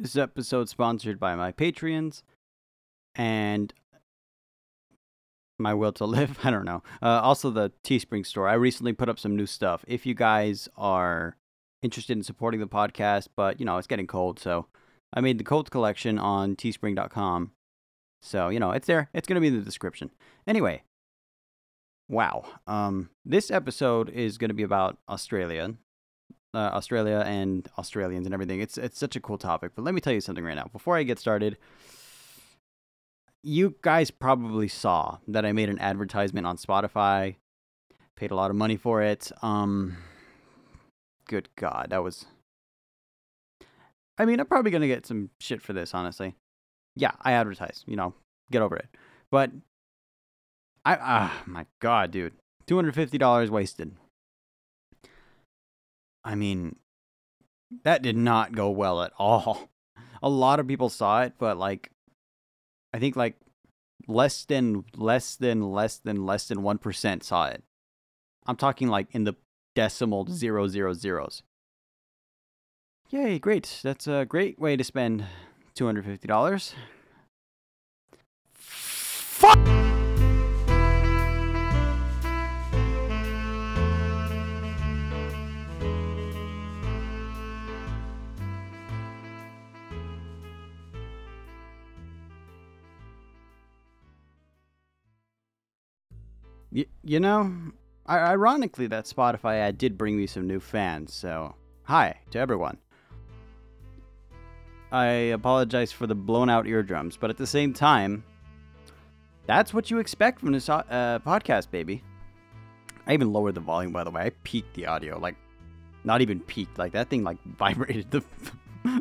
This episode sponsored by my Patreons and my will to live. I don't know. Uh, also, the Teespring store. I recently put up some new stuff. If you guys are interested in supporting the podcast, but you know it's getting cold, so I made the cold collection on Teespring.com. So you know it's there. It's gonna be in the description. Anyway, wow. Um, this episode is gonna be about Australia, uh, Australia and Australians and everything. It's it's such a cool topic. But let me tell you something right now. Before I get started, you guys probably saw that I made an advertisement on Spotify. Paid a lot of money for it. Um, good God, that was. I mean, I'm probably gonna get some shit for this, honestly. Yeah, I advertise. You know, get over it. But I, ah, my God, dude, two hundred fifty dollars wasted. I mean, that did not go well at all. A lot of people saw it, but like, I think like less than less than less than less than one percent saw it. I'm talking like in the decimal mm. zero zero zeros. Yay, great. That's a great way to spend $250. Fuck! Y- you know, ironically, that Spotify ad did bring me some new fans, so hi to everyone. I apologize for the blown out eardrums, but at the same time, that's what you expect from this uh, podcast, baby. I even lowered the volume, by the way. I peaked the audio, like not even peaked. Like that thing, like vibrated the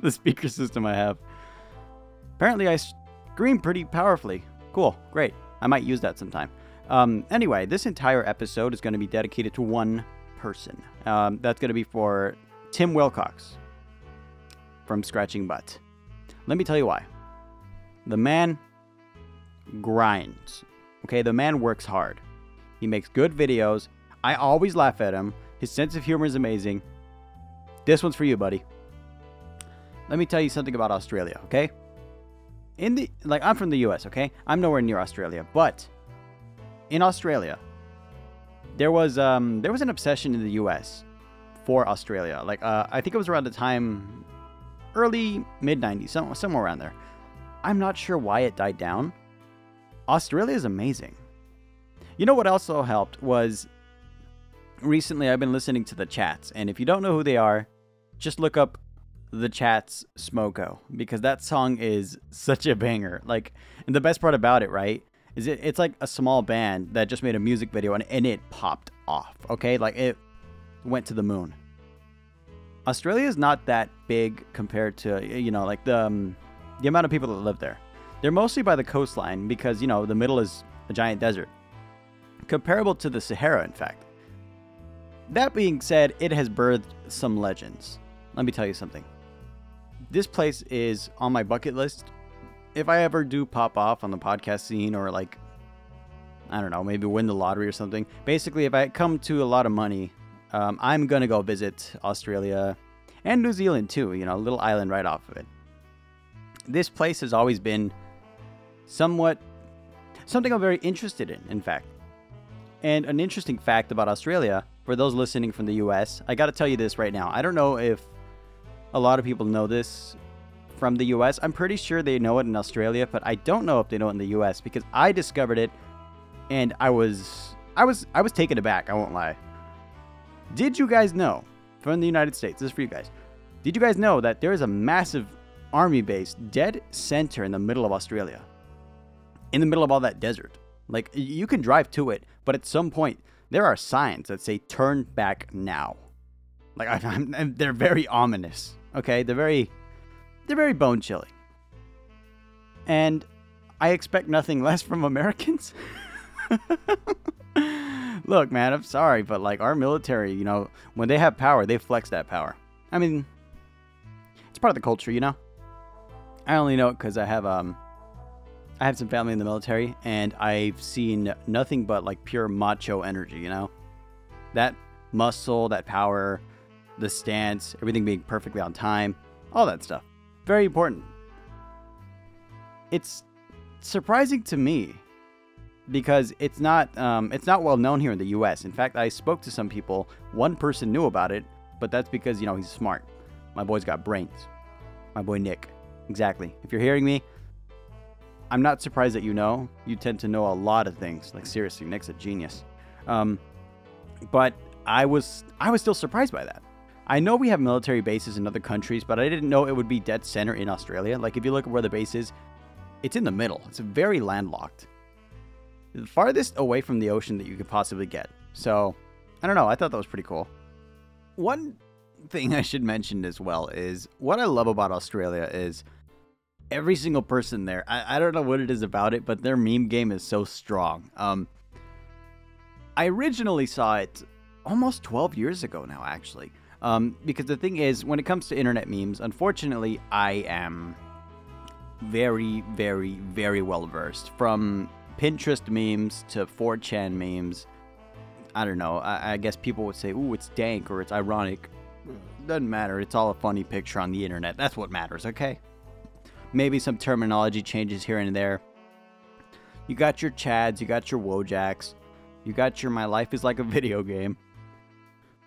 the speaker system I have. Apparently, I scream pretty powerfully. Cool, great. I might use that sometime. Um, anyway, this entire episode is going to be dedicated to one person. Um, that's going to be for Tim Wilcox from Scratching Butt. Let me tell you why. The man grinds. Okay, the man works hard. He makes good videos. I always laugh at him. His sense of humor is amazing. This one's for you, buddy. Let me tell you something about Australia, okay? In the like I'm from the US, okay? I'm nowhere near Australia, but in Australia, there was um there was an obsession in the US for Australia. Like uh, I think it was around the time early mid 90s, some, somewhere around there. I'm not sure why it died down. Australia is amazing. You know what also helped was recently I've been listening to the chats, and if you don't know who they are, just look up the chats Smoko because that song is such a banger. Like, and the best part about it, right, is it, it's like a small band that just made a music video and, and it popped off. Okay, like it went to the moon. Australia is not that big compared to you know like the um, the amount of people that live there. They're mostly by the coastline because you know the middle is a giant desert, comparable to the Sahara, in fact. That being said, it has birthed some legends. Let me tell you something. This place is on my bucket list. If I ever do pop off on the podcast scene or like I don't know, maybe win the lottery or something. Basically, if I come to a lot of money, um, I'm gonna go visit Australia and New Zealand too. You know, a little island right off of it. This place has always been somewhat something I'm very interested in. In fact, and an interesting fact about Australia for those listening from the U.S. I got to tell you this right now. I don't know if a lot of people know this from the US. I'm pretty sure they know it in Australia, but I don't know if they know it in the US because I discovered it and I was I was I was taken aback, I won't lie. Did you guys know from the United States, this is for you guys. Did you guys know that there is a massive army base dead center in the middle of Australia? In the middle of all that desert. Like you can drive to it, but at some point there are signs that say turn back now. Like I'm, I'm, they're very ominous. Okay, they're very they're very bone chilling. And I expect nothing less from Americans. Look, man, I'm sorry, but like our military, you know, when they have power, they flex that power. I mean, it's part of the culture, you know. I only know it because I have um, I have some family in the military, and I've seen nothing but like pure macho energy, you know, that muscle, that power, the stance, everything being perfectly on time, all that stuff. Very important. It's surprising to me because it's not um, it's not well known here in the U.S. In fact, I spoke to some people. One person knew about it, but that's because you know he's smart. My boy's got brains. My boy Nick. Exactly. If you're hearing me, I'm not surprised that you know. You tend to know a lot of things. Like seriously, Nick's a genius. Um, but I was I was still surprised by that. I know we have military bases in other countries, but I didn't know it would be dead center in Australia. Like if you look at where the base is, it's in the middle. It's very landlocked. The farthest away from the ocean that you could possibly get. So, I don't know. I thought that was pretty cool. One thing I should mention as well is what I love about Australia is every single person there. I, I don't know what it is about it, but their meme game is so strong. Um, I originally saw it almost 12 years ago now, actually. Um, because the thing is, when it comes to internet memes, unfortunately, I am very, very, very well versed. From Pinterest memes to 4chan memes. I don't know. I, I guess people would say, ooh, it's dank or it's ironic. Doesn't matter. It's all a funny picture on the internet. That's what matters, okay? Maybe some terminology changes here and there. You got your Chads, you got your Wojaks, you got your My Life is Like a Video Game.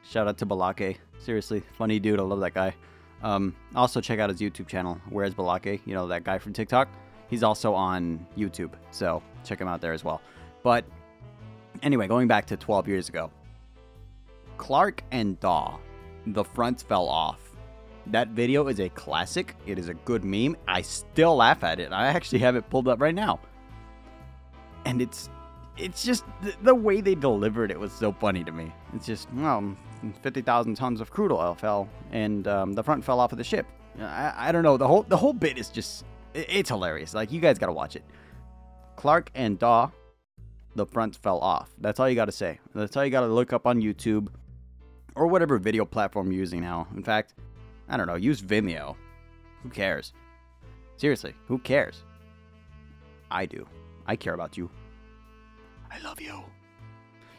Shout out to Balake. Seriously, funny dude. I love that guy. Um, also, check out his YouTube channel, Where's Balake? You know, that guy from TikTok. He's also on YouTube, so check him out there as well. But anyway, going back to 12 years ago, Clarke and Dawe, the fronts fell off. That video is a classic. It is a good meme. I still laugh at it. I actually have it pulled up right now. And it's it's just the, the way they delivered it was so funny to me. It's just, well, 50,000 tons of crude oil fell, and um, the front fell off of the ship. I, I don't know. The whole the whole bit is just it, it's hilarious. Like you guys gotta watch it. Clarke and Dawe, the front fell off. That's all you gotta say. That's all you gotta look up on YouTube or whatever video platform you're using now. In fact, I don't know. Use Vimeo. Who cares? Seriously, who cares? I do. I care about you. I love you.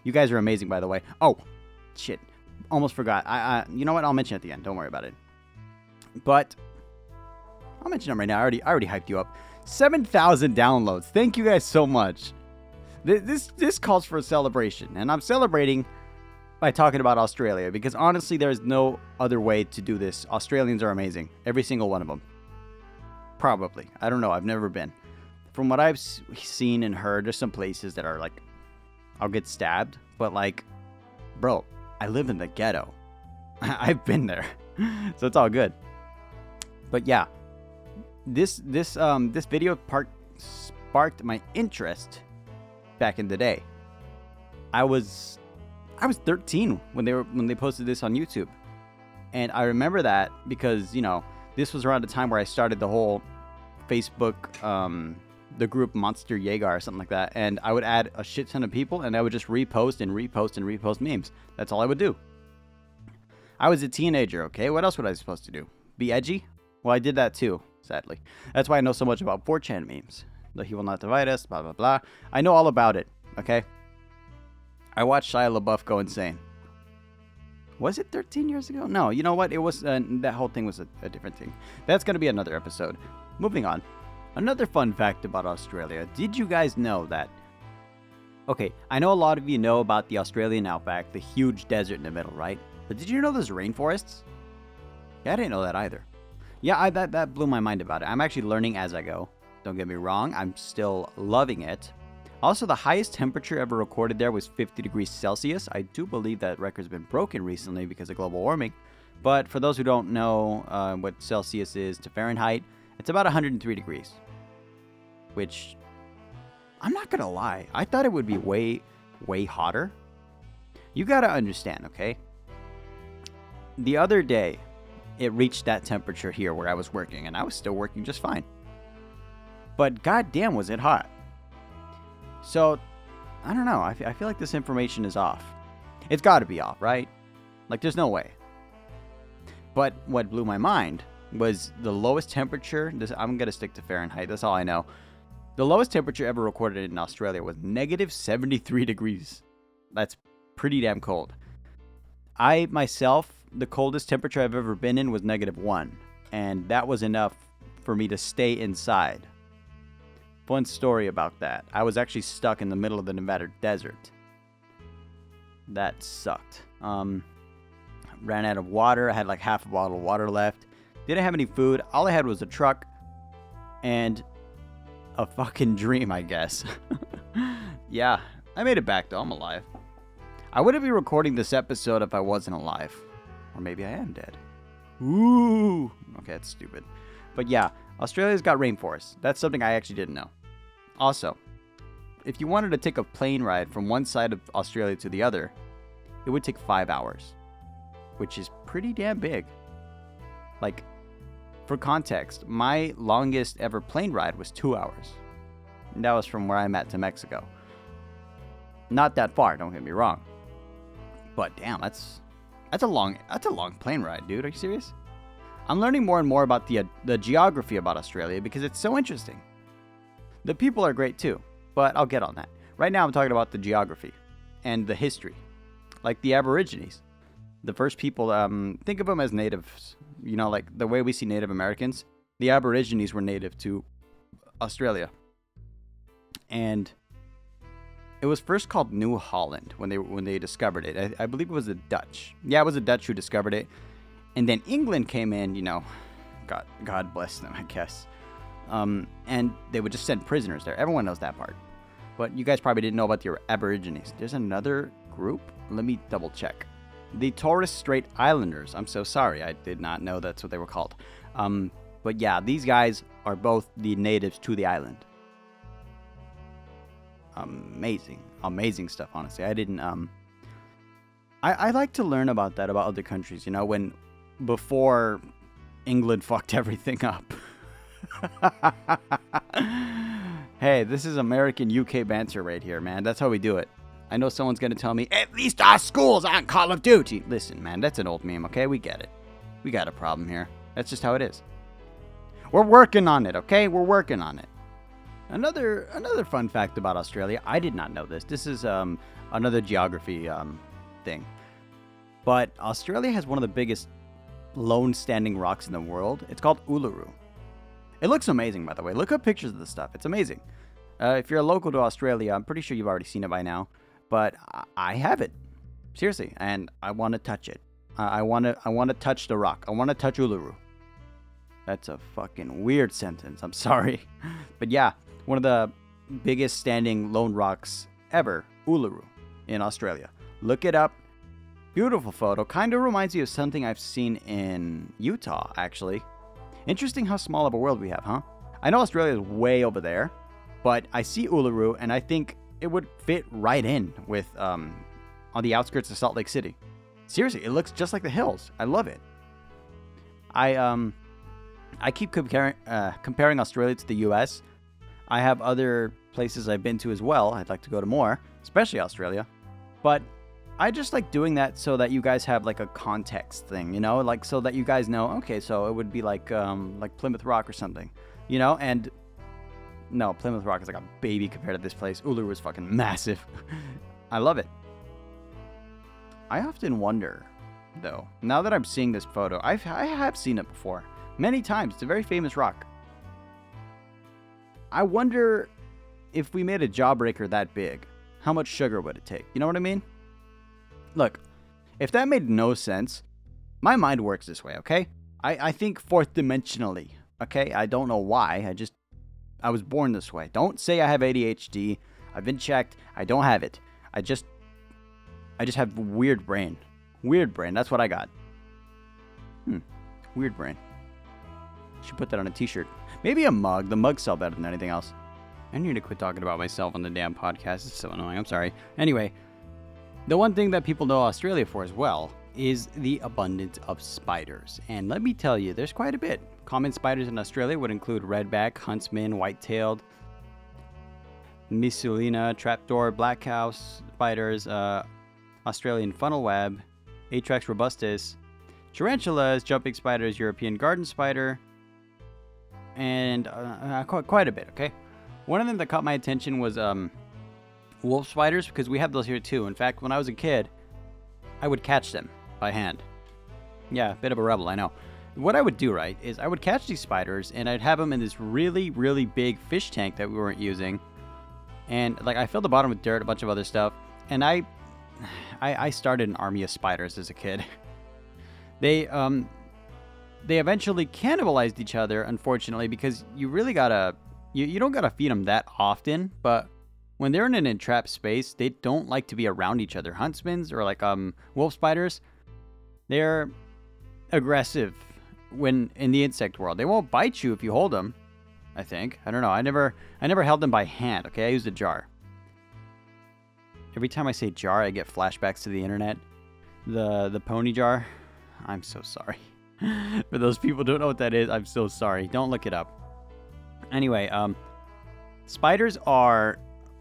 You guys are amazing, by the way. Oh, shit almost forgot. I, I, you know what? I'll mention at the end. Don't worry about it. But I'll mention them right now. I already, I already hyped you up. Seven thousand downloads. Thank you guys so much. This, this calls for a celebration, and I'm celebrating by talking about Australia because honestly, there's no other way to do this. Australians are amazing, every single one of them. Probably. I don't know. I've never been. From what I've seen and heard, there's some places that are like, I'll get stabbed, but like, bro, I live in the ghetto. I've been there, so it's all good. But yeah, this this um this video part sparked my interest back in the day. I was I was 13 when they were when they posted this on YouTube. And I remember that because, you know, this was around the time where I started the whole Facebook um the group Monster Jaeger or something like that, and I would add a shit ton of people, and I would just repost and repost and repost memes. That's all I would do. I was a teenager, okay? What else was I supposed to do? Be edgy? Well, I did that too, sadly. That's why I know so much about 4chan memes. The He Will Not Divide Us, blah, blah, blah. I know all about it, okay? I watched Shia LaBeouf go insane. Was it 13 years ago? No, you know what? It was, uh, that whole thing was a, a different thing. That's to be another episode. Moving on. Another fun fact about Australia did you guys know that? Okay, I know a lot of you know about the Australian outback, the huge desert in the middle, right? But did you know there's rainforests? Yeah, I didn't know that either. Yeah, I, that, that blew my mind about it. I'm actually learning as I go. Don't get me wrong, I'm still loving it. Also, the highest temperature ever recorded there was 50 degrees Celsius. I do believe that record's been broken recently because of global warming. But for those who don't know uh, what Celsius is to Fahrenheit, it's about 103 degrees which I'm not gonna lie, I thought it would be way, way hotter. You gotta understand, okay? The other day, it reached that temperature here where I was working, and I was still working just fine. But goddamn, was it hot. So, I don't know. I, f- I feel like this information is off. It's gotta be off, right? Like, there's no way. But what blew my mind was the lowest temperature. This, I'm gonna stick to Fahrenheit. That's all I know. The lowest temperature ever recorded in Australia was negative 73 degrees. That's pretty damn cold. I myself, the coldest temperature I've ever been in was negative one, and that was enough for me to stay inside. Fun story about that. I was actually stuck in the middle of the Nevada desert. That sucked. Um, ran out of water. I had like half a bottle of water left. Didn't have any food. All I had was a truck and a fucking dream, I guess. yeah, I made it back though. I'm alive. I wouldn't be recording this episode if I wasn't alive. Or maybe I am dead. Ooh. Okay, that's stupid. But yeah, Australia's got rainforests. That's something I actually didn't know. Also, if you wanted to take a plane ride from one side of Australia to the other, it would take five hours, which is pretty damn big. Like, for context, my longest ever plane ride was two hours. And that was from where I'm at to Mexico. Not that far, don't get me wrong. But damn, that's that's a long that's a long plane ride, dude. Are you serious? I'm learning more and more about the uh, the geography about Australia because it's so interesting. The people are great too, but I'll get on that. Right now I'm talking about the geography and the history. Like the Aborigines. The first people um think of them as natives, you know, like the way we see Native Americans. The Aborigines were native to Australia. And it was first called New Holland when they when they discovered it. I, I, believe it was the Dutch. Yeah, it was the Dutch who discovered it, and then England came in. You know, God God bless them, I guess. Um, and they would just send prisoners there. Everyone knows that part, but you guys probably didn't know about the Aborigines. There's another group. Let me double check. The Torres Strait Islanders. I'm so sorry. I did not know that's what they were called. Um, but yeah, these guys are both the natives to the island amazing, amazing stuff. Honestly, I didn't. Um, I I like to learn about that about other countries. You know, when before England fucked everything up. hey, this is American UK banter right here, man. That's how we do it. I know someone's gonna tell me, at least our schools aren't Call of Duty. Listen, man, that's an old meme, okay? We get it. We got a problem here. That's just how it is. We're working on it, okay? We're working on it. Another another fun fact about Australia, I did not know this. This is um, another geography um, thing. But Australia has one of the biggest lone standing rocks in the world. It's called Uluru. It looks amazing, by the way. Look up pictures of the stuff. It's amazing. Uh, if you're a local to Australia, I'm pretty sure you've already seen it by now. But I have it, seriously, and I want to touch it. I want to. I want to touch the rock. I want to touch Uluru. That's a fucking weird sentence. I'm sorry, but yeah, one of the biggest standing lone rocks ever, Uluru, in Australia. Look it up. Beautiful photo. Kind of reminds you of something I've seen in Utah, actually. Interesting how small of a world we have, huh? I know Australia is way over there, but I see Uluru and I think it would fit right in with um, on the outskirts of Salt Lake City. Seriously, it looks just like the hills. I love it. I um I keep comparing uh, comparing Australia to the U.S. I have other places I've been to as well. I'd like to go to more, especially Australia. But I just like doing that so that you guys have like a context thing, you know, like so that you guys know, okay, so it would be like um like Plymouth Rock or something, you know, and no, Plymouth Rock is like a baby compared to this place. Uluru is fucking massive. I love it. I often wonder, though, now that I'm seeing this photo, I've I have seen it before many times. It's a very famous rock. I wonder if we made a jawbreaker that big, how much sugar would it take? You know what I mean? Look, if that made no sense, my mind works this way, okay? I, I think fourth dimensionally, okay? I don't know why. I just, I was born this way. Don't say I have ADHD. I've been checked. I don't have it. I just, I just have weird brain. Weird brain. That's what I got. Hmm. Weird brain. Should put that on a t-shirt. Maybe a mug. The mugs sell better than anything else. I need to quit talking about myself on the damn podcast. It's so annoying. I'm sorry. Anyway, the one thing that people know Australia for as well is the abundance of spiders. And let me tell you, there's quite a bit. Common spiders in Australia would include redback, huntsman, white-tailed, Missulena, trapdoor, black house spiders, uh, Australian funnel web, Atrax robustus, tarantulas, jumping spiders, European garden spider, and uh, uh, quite, quite a bit. Okay, one of them that caught my attention was um, wolf spiders because we have those here too. In fact, when I was a kid, I would catch them by hand. Yeah, bit of a rebel, I know. what I would do, right, is I would catch these spiders and I'd have them in this really, really big fish tank that we weren't using. And like I filled the bottom with dirt, a bunch of other stuff, and I, I, I started an army of spiders as a kid. They um, they eventually cannibalized each other, unfortunately, because you really gotta, you, you don't gotta feed them that often, but when they're in an entrapped space, they don't like to be around each other. Huntsmans or like um wolf spiders, they're aggressive when in the insect world. They won't bite you if you hold them. I think. I don't know. I never I never held them by hand. Okay, I used a jar. Every time I say jar, I get flashbacks to the internet. The the pony jar. I'm so sorry. For those people don't know what that is, I'm so sorry. Don't look it up. Anyway, um spiders are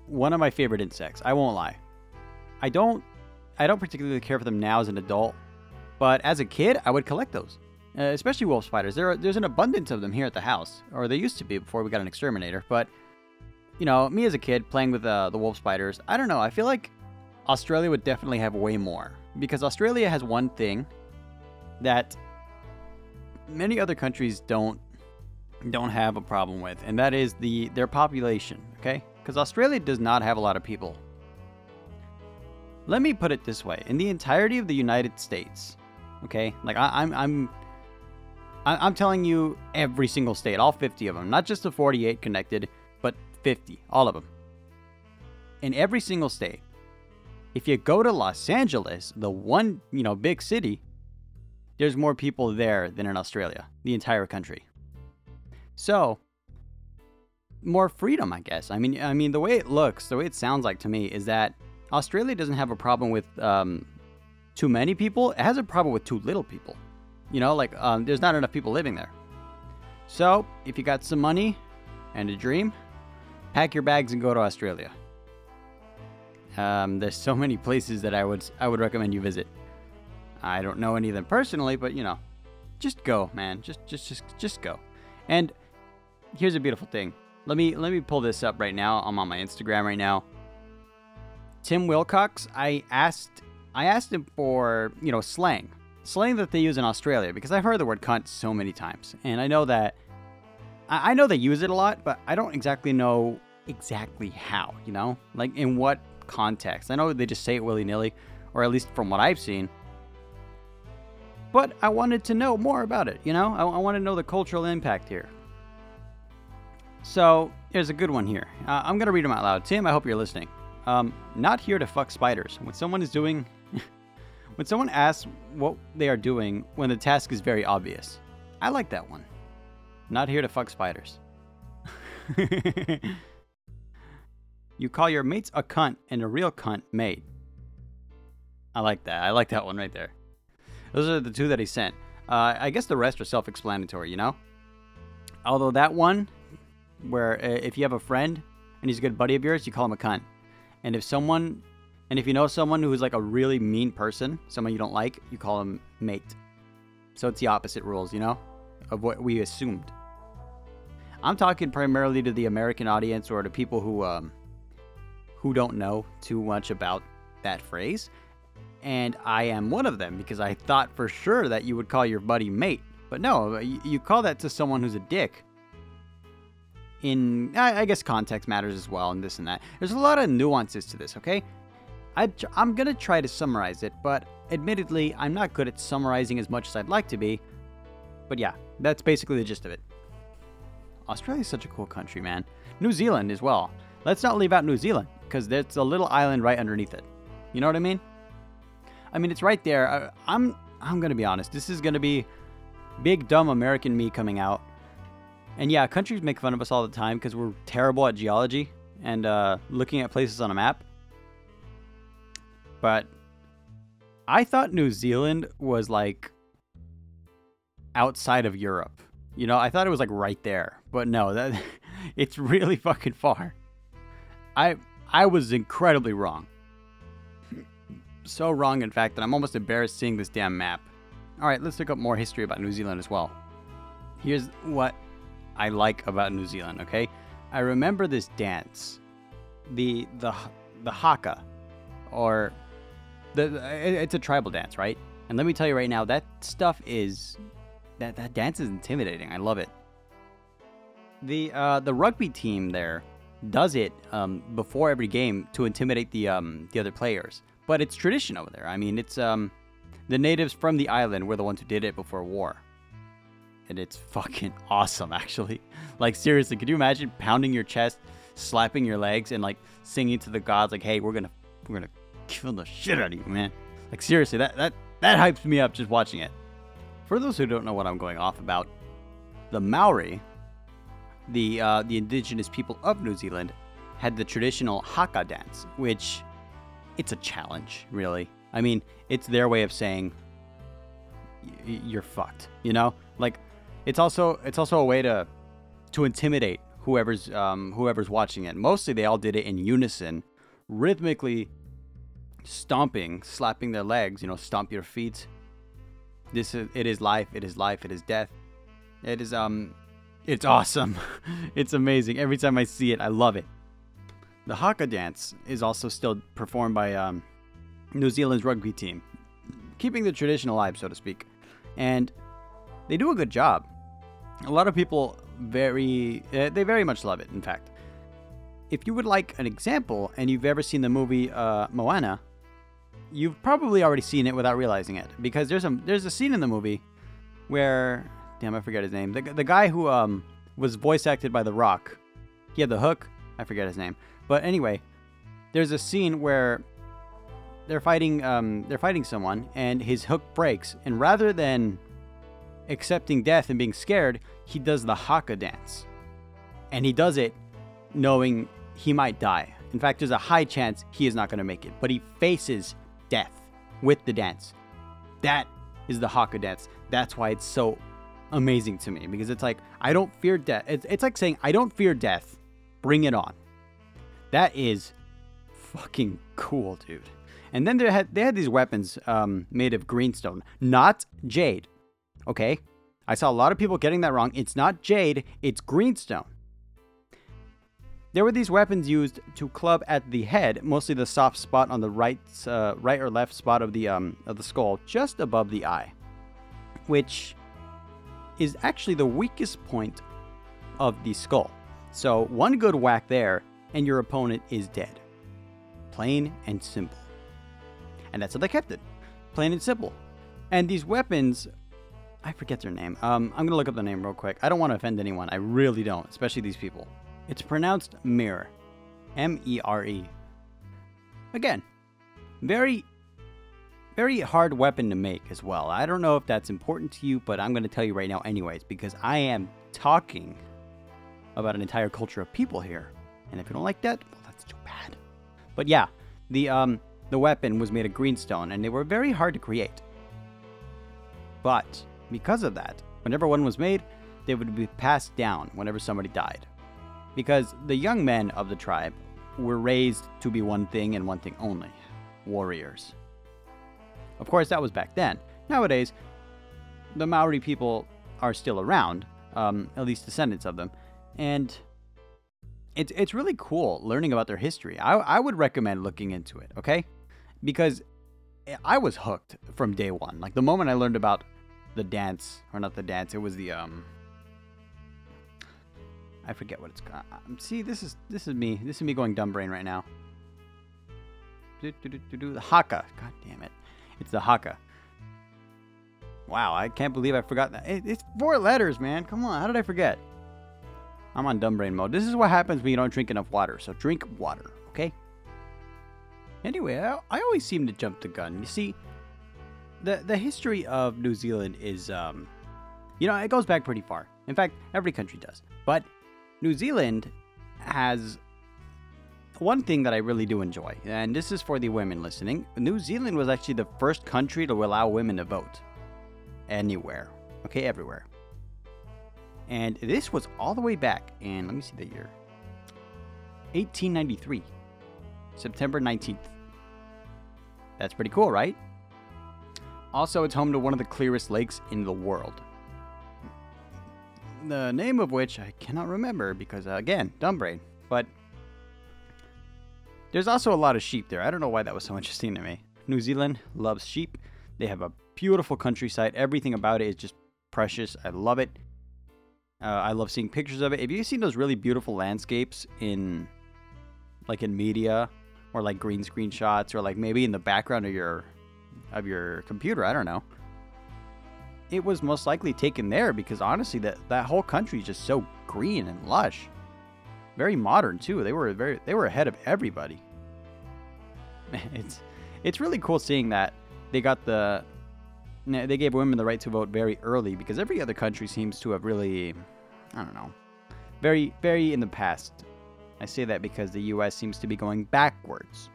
one of my favorite insects. I won't lie. I don't I don't particularly care for them now as an adult, but as a kid, I would collect those. Uh, especially wolf spiders. There are, there's an abundance of them here at the house, or there used to be before we got an exterminator. But you know, me as a kid playing with uh, the wolf spiders, I don't know. I feel like Australia would definitely have way more because Australia has one thing that many other countries don't don't have a problem with, and that is the their population. Okay, because Australia does not have a lot of people. Let me put it this way: in the entirety of the United States, okay, like I, I'm I'm I'm telling you, every single state, all 50 of them, not just the 48 connected, but 50, all of them. In every single state, if you go to Los Angeles, the one, you know, big city, there's more people there than in Australia, the entire country. So, more freedom, I guess. I mean, I mean, the way it looks, the way it sounds like to me is that Australia doesn't have a problem with um, too many people. It has a problem with too little people. You know, like um, there's not enough people living there. So, if you got some money and a dream, pack your bags and go to Australia. Um, there's so many places that I would I would recommend you visit. I don't know any of them personally, but you know, just go, man. Just just just just go. And here's a beautiful thing. Let me let me pull this up right now. I'm on my Instagram right now. Tim Wilcox, I asked I asked him for, you know, slang slang that they use in Australia because I've heard the word cunt so many times, and I know that I, know they use it a lot, but I don't exactly know exactly how. You know, like in what context. I know they just say it willy nilly, or at least from what I've seen. But I wanted to know more about it. You know, I, I want to know the cultural impact here. So here's a good one here. Uh, I'm gonna read them out loud. Tim, I hope you're listening. Um, not here to fuck spiders. When someone is doing when someone asks what they are doing when the task is very obvious. I like that one. Not here to fuck spiders. you call your mates a cunt and a real cunt mate. I like that. I like that one right there. Those are the two that he sent. Uh, I guess the rest are self explanatory, you know? Although that one, where uh, if you have a friend and he's a good buddy of yours, you call him a cunt. And if someone and if you know someone who's like a really mean person, someone you don't like, you call them mate. So it's the opposite rules, you know, of what we assumed. I'm talking primarily to the American audience or to people who um, who don't know too much about that phrase. And I am one of them because I thought for sure that you would call your buddy mate. But no, you call that to someone who's a dick. In, I guess context matters as well, and this and that. There's a lot of nuances to this, okay? I, am going to try to summarize it, but admittedly, I'm not good at summarizing as much as I'd like to be. But yeah, that's basically the gist of it. Australia's such a cool country, man. New Zealand as well. Let's not leave out New Zealand, because there's a little island right underneath it. You know what I mean? I mean, it's right there. I, I'm I'm gonna be honest. This is gonna be big dumb American me coming out. And yeah, countries make fun of us all the time because we're terrible at geology and uh, looking at places on a map. But I thought New Zealand was like outside of Europe. You know, I thought it was like right there. But no, that it's really fucking far. I I was incredibly wrong. So wrong in fact that I'm almost embarrassed seeing this damn map. All right, let's look up more history about New Zealand as well. Here's what I like about New Zealand, okay? I remember this dance. The the the haka or the, it's a tribal dance, right? And let me tell you right now, that stuff is that that dance is intimidating. I love it. The uh, the rugby team there does it um, before every game to intimidate the um, the other players. But it's tradition over there. I mean, it's um, the natives from the island were the ones who did it before war, and it's fucking awesome. Actually, like seriously, could you imagine pounding your chest, slapping your legs, and like singing to the gods like, "Hey, we're gonna we're gonna kill the shit out of you, man." Like seriously, that that that hypes me up just watching it. For those who don't know what I'm going off about, the Maori the uh, the indigenous people of New Zealand had the traditional haka dance, which it's a challenge, really. I mean, it's their way of saying you're fucked. You know, like it's also it's also a way to to intimidate whoever's um, whoever's watching it. Mostly, they all did it in unison, rhythmically stomping, slapping their legs. You know, stomp your feet. This is it is life. It is life. It is death. It is um it's awesome. it's amazing. Every time I see it, I love it. The Haka dance is also still performed by um, New Zealand's rugby team, keeping the tradition alive, so to speak. And they do a good job. A lot of people very, uh, they very much love it, in fact. If you would like an example and you've ever seen the movie uh, Moana, you've probably already seen it without realizing it because there's a there's a scene in the movie where damn, I forget his name. The, the guy who um was voice acted by The Rock. He had the hook. I forget his name. But anyway, there's a scene where they're fighting um they're fighting someone and his hook breaks and rather than accepting death and being scared, he does the haka dance. And he does it knowing he might die. In fact, there's a high chance he is not going to make it, but he faces death with the dance. That is the haka dance. That's why it's so amazing to me because it's like I don't fear death. It's, it's like saying I don't fear death. Bring it on. That is fucking cool, dude. And then they had they had these weapons um, made of greenstone, not jade. Okay, I saw a lot of people getting that wrong. It's not jade, it's greenstone. There were these weapons used to club at the head, mostly the soft spot on the right, uh, right or left spot of the um, of the skull, just above the eye, which is actually the weakest point of the skull. So, one good whack there, and your opponent is dead. Plain and simple. And that's how they kept it. Plain and simple. And these weapons, I forget their name. Um, I'm to look up the name real quick. I don't want to offend anyone. I really don't, especially these people. It's pronounced Mere. M E R E. Again, very very hard weapon to make as well. I don't know if that's important to you, but I'm going to tell you right now, anyways, because I am talking about an entire culture of people here. And if you don't like that, well, that's too bad. But yeah, the um the weapon was made of greenstone, and they were very hard to create. But because of that, whenever one was made, they would be passed down whenever somebody died. Because the young men of the tribe were raised to be one thing and one thing only warriors. Of course, that was back then. Nowadays, the Maori people are still around, um, at least descendants of them, and it's it's really cool learning about their history. I I would recommend looking into it, okay? Because I was hooked from day one. Like the moment I learned about the dance, or not the dance, it was the um. I forget what it's called. Um, see, this is this is me. This is me going dumb brain right now. Do, do, do. The haka. God damn it. It's the Haka. Wow, I can't believe I forgot that. It, it's four letters, man. Come on, how did I forget? I'm on dumb brain mode. This is what happens when you don't drink enough water. So drink water, okay? Anyway, I, I always seem to jump the gun. You see, the the history of New Zealand is, um, you know, it goes back pretty far. In fact, every country does. But New Zealand has one thing that I really do enjoy, and this is for the women listening New Zealand was actually the first country to allow women to vote. Anywhere. Okay, everywhere. And this was all the way back in, let me see the year 1893, September 19th. That's pretty cool, right? Also, it's home to one of the clearest lakes in the world. The name of which I cannot remember because, uh, again, dumb brain. But there's also a lot of sheep there. I don't know why that was so interesting to me. New Zealand loves sheep. They have a beautiful countryside. Everything about it is just precious. I love it. Uh, I love seeing pictures of it. Have you seen those really beautiful landscapes in, like in media, or like green screen shots, or like maybe in the background of your, of your computer? I don't know. It was most likely taken there because honestly, that that whole country is just so green and lush. Very modern too. They were very they were ahead of everybody. It's it's really cool seeing that they got the they gave women the right to vote very early because every other country seems to have really I don't know. Very very in the past. I say that because the US seems to be going backwards.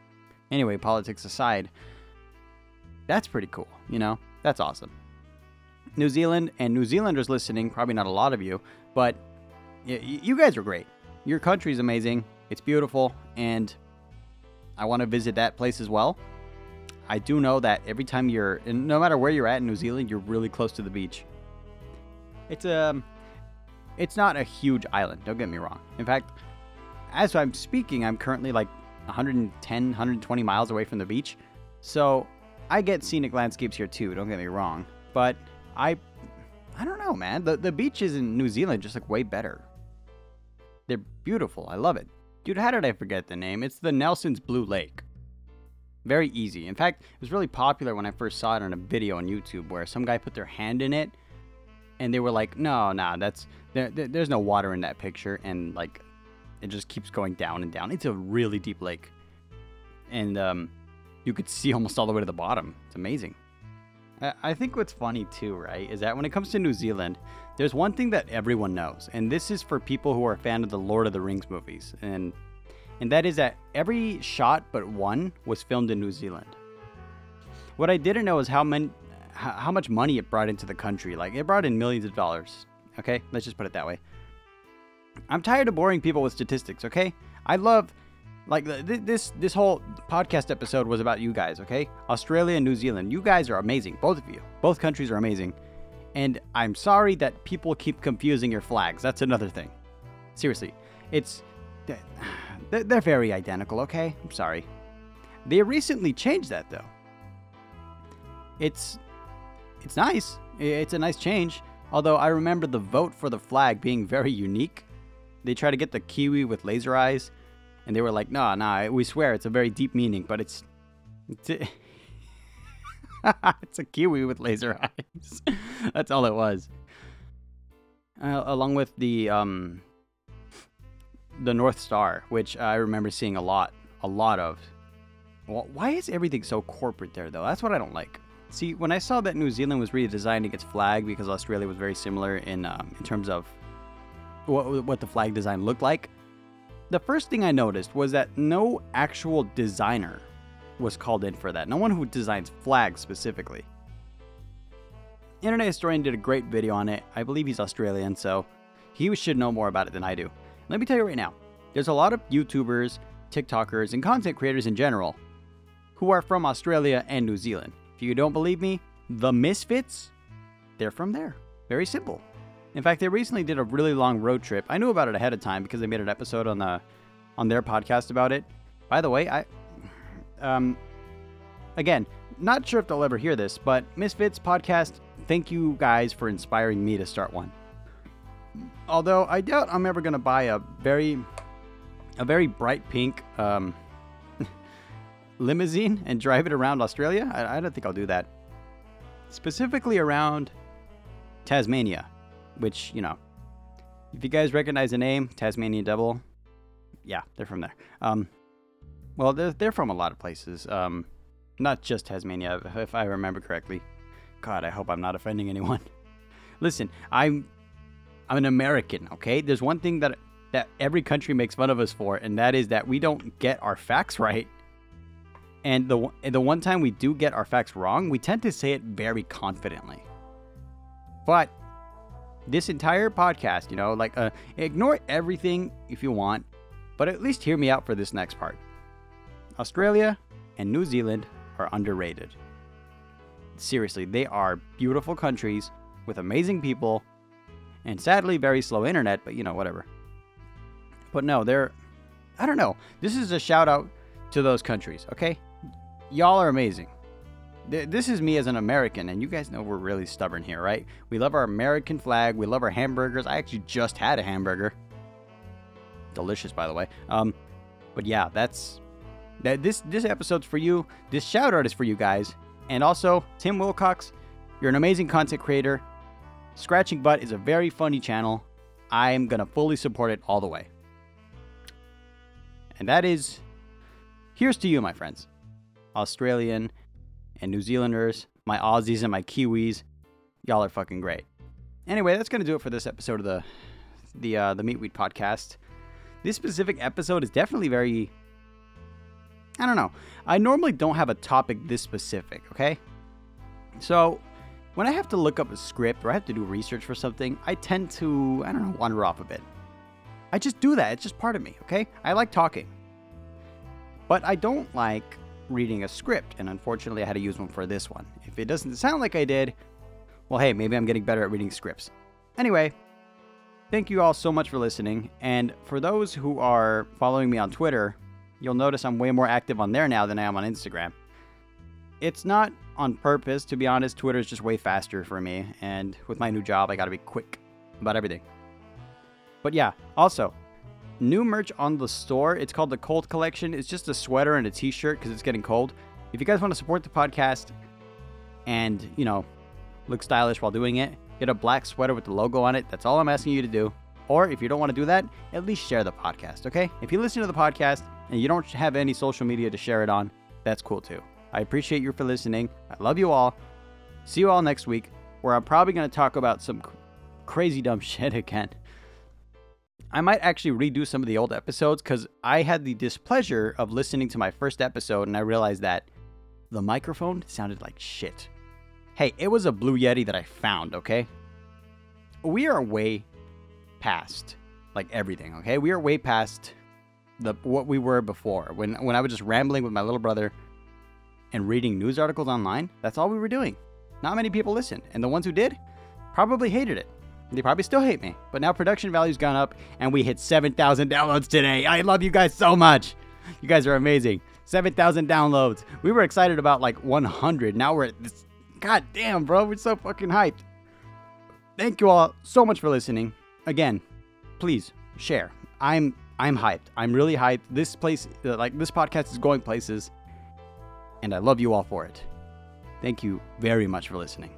Anyway, politics aside, that's pretty cool, you know? That's awesome. New Zealand and New Zealanders listening, probably not a lot of you, but you guys are great. Your country is amazing. It's beautiful and I want to visit that place as well. I do know that every time you're, no matter where you're at in New Zealand, you're really close to the beach. It's um, it's not a huge island. Don't get me wrong. In fact, as I'm speaking, I'm currently like 110, 120 miles away from the beach, so I get scenic landscapes here too. Don't get me wrong, but I, I don't know, man. The the beaches in New Zealand just look way better. They're beautiful. I love it. Dude, how did I forget the name? It's the Nelson's Blue Lake. Very easy. In fact, it was really popular when I first saw it on a video on YouTube where some guy put their hand in it and they were like, no, nah, that's there, there, there's no water in that picture. And like, it just keeps going down and down. It's a really deep lake. And um, you could see almost all the way to the bottom. It's amazing. Uh, I think what's funny too, right, is that when it comes to New Zealand, there's one thing that everyone knows, and this is for people who are a fan of the Lord of the Rings movies, and and that is that every shot but one was filmed in New Zealand. What I didn't know is how many, how much money it brought into the country. Like it brought in millions of dollars. Okay, let's just put it that way. I'm tired of boring people with statistics. Okay, I love like this this whole podcast episode was about you guys, okay? Australia and New Zealand. You guys are amazing, both of you. Both countries are amazing. And I'm sorry that people keep confusing your flags. That's another thing. Seriously, it's they're very identical, okay? I'm sorry. They recently changed that though. It's it's nice. It's a nice change. Although I remember the vote for the flag being very unique. They try to get the kiwi with laser eyes and they were like, "No, no, we swear it's a very deep meaning, but it's it's, it's a kiwi with laser eyes." That's all it was. Uh, along with the um the North Star, which I remember seeing a lot, a lot of. Well, why is everything so corporate there though? That's what I don't like. See, when I saw that New Zealand was redesigning its flag because Australia was very similar in um, in terms of what what the flag design looked like, the first thing I noticed was that no actual designer was called in for that. No one who designs flags specifically. Internet historian did a great video on it. I believe he's Australian, so he should know more about it than I do. Let me tell you right now there's a lot of YouTubers, TikTokers, and content creators in general who are from Australia and New Zealand. If you don't believe me, the Misfits, they're from there. Very simple. In fact, they recently did a really long road trip. I knew about it ahead of time because they made an episode on the on their podcast about it. By the way, I um again, not sure if they'll ever hear this, but Misfits podcast, thank you guys for inspiring me to start one. Although I doubt I'm ever gonna buy a very a very bright pink um, limousine and drive it around Australia. I, I don't think I'll do that. Specifically around Tasmania which, you know, if you guys recognize the name, Tasmanian Devil, yeah, they're from there. Um, well, they're, they're from a lot of places, um, not just Tasmania, if I remember correctly. God, I hope I'm not offending anyone. Listen, I'm I'm an American, okay? There's one thing that that every country makes fun of us for, and that is that we don't get our facts right. And the the one time we do get our facts wrong, we tend to say it very confidently. But this entire podcast, you know, like uh, ignore everything if you want, but at least hear me out for this next part. Australia and New Zealand are underrated. Seriously, they are beautiful countries with amazing people and sadly very slow internet, but you know, whatever. But no, they're I don't know. This is a shout out to those countries, okay? Y'all are amazing. Th- this is me as an American, and you guys know we're really stubborn here, right? We love our American flag. We love our hamburgers. I actually just had a hamburger. Delicious, by the way. Um, but yeah, that's that. This this episode's for you. This shout out is for you guys, and also Tim Wilcox. You're an amazing content creator. Scratching Butt is a very funny channel. I'm gonna fully support it all the way. And that is, here's to you, my friends, Australian and New Zealanders, my Aussies and my Kiwis. Y'all are fucking great. Anyway, that's gonna do it for this episode of the the uh, the Meatweed podcast. This specific episode is definitely very. I don't know. I normally don't have a topic this specific. Okay, so when I have to look up a script or I have to do research for something, I tend to I don't know wander off a bit. I just do that. It's just part of me. Okay, I like talking, but I don't like reading a script, and unfortunately, I had to use one for this one. If it doesn't sound like I did, well, hey, maybe I'm getting better at reading scripts. Anyway, thank you all so much for listening. And for those who are following me on Twitter, you'll notice I'm way more active on there now than I am on Instagram. It's not on purpose, to be honest. Twitter is just way faster for me. And with my new job, I gotta be quick about everything. But yeah, also, new merch on the store. It's called the Cold Collection. It's just a sweater and a t shirt because it's getting cold. If you guys want to support the podcast and, you know, look stylish while doing it, get a black sweater with the logo on it. That's all I'm asking you to do. Or if you don't want to do that, at least share the podcast, okay? If you listen to the podcast and you don't have any social media to share it on, that's cool too. I appreciate you for listening. I love you all. See you all next week, where I'm probably going to talk about some crazy dumb shit again. I might actually redo some of the old episodes because I had the displeasure of listening to my first episode and I realized that the microphone sounded like shit. Hey, it was a Blue Yeti that I found, okay? We are way past like everything, okay? We are way past the what we were before. When when I was just rambling with my little brother and reading news articles online, that's all we were doing. Not many people listened, and the ones who did probably hated it. They probably still hate me, but now production value's gone up and we hit 7,000 downloads today. I love you guys so much. You guys are amazing. 7,000 downloads. We were excited about like 100. Now we're at this. God damn, bro. We're so fucking hyped. Thank you all so much for listening. Again, please share. I'm I'm hyped. I'm really hyped. This place uh, like this podcast is going places and I love you all for it. Thank you very much for listening.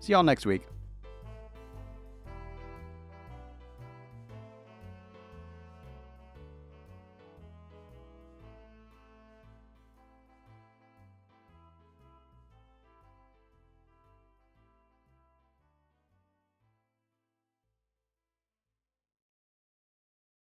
See y'all next week.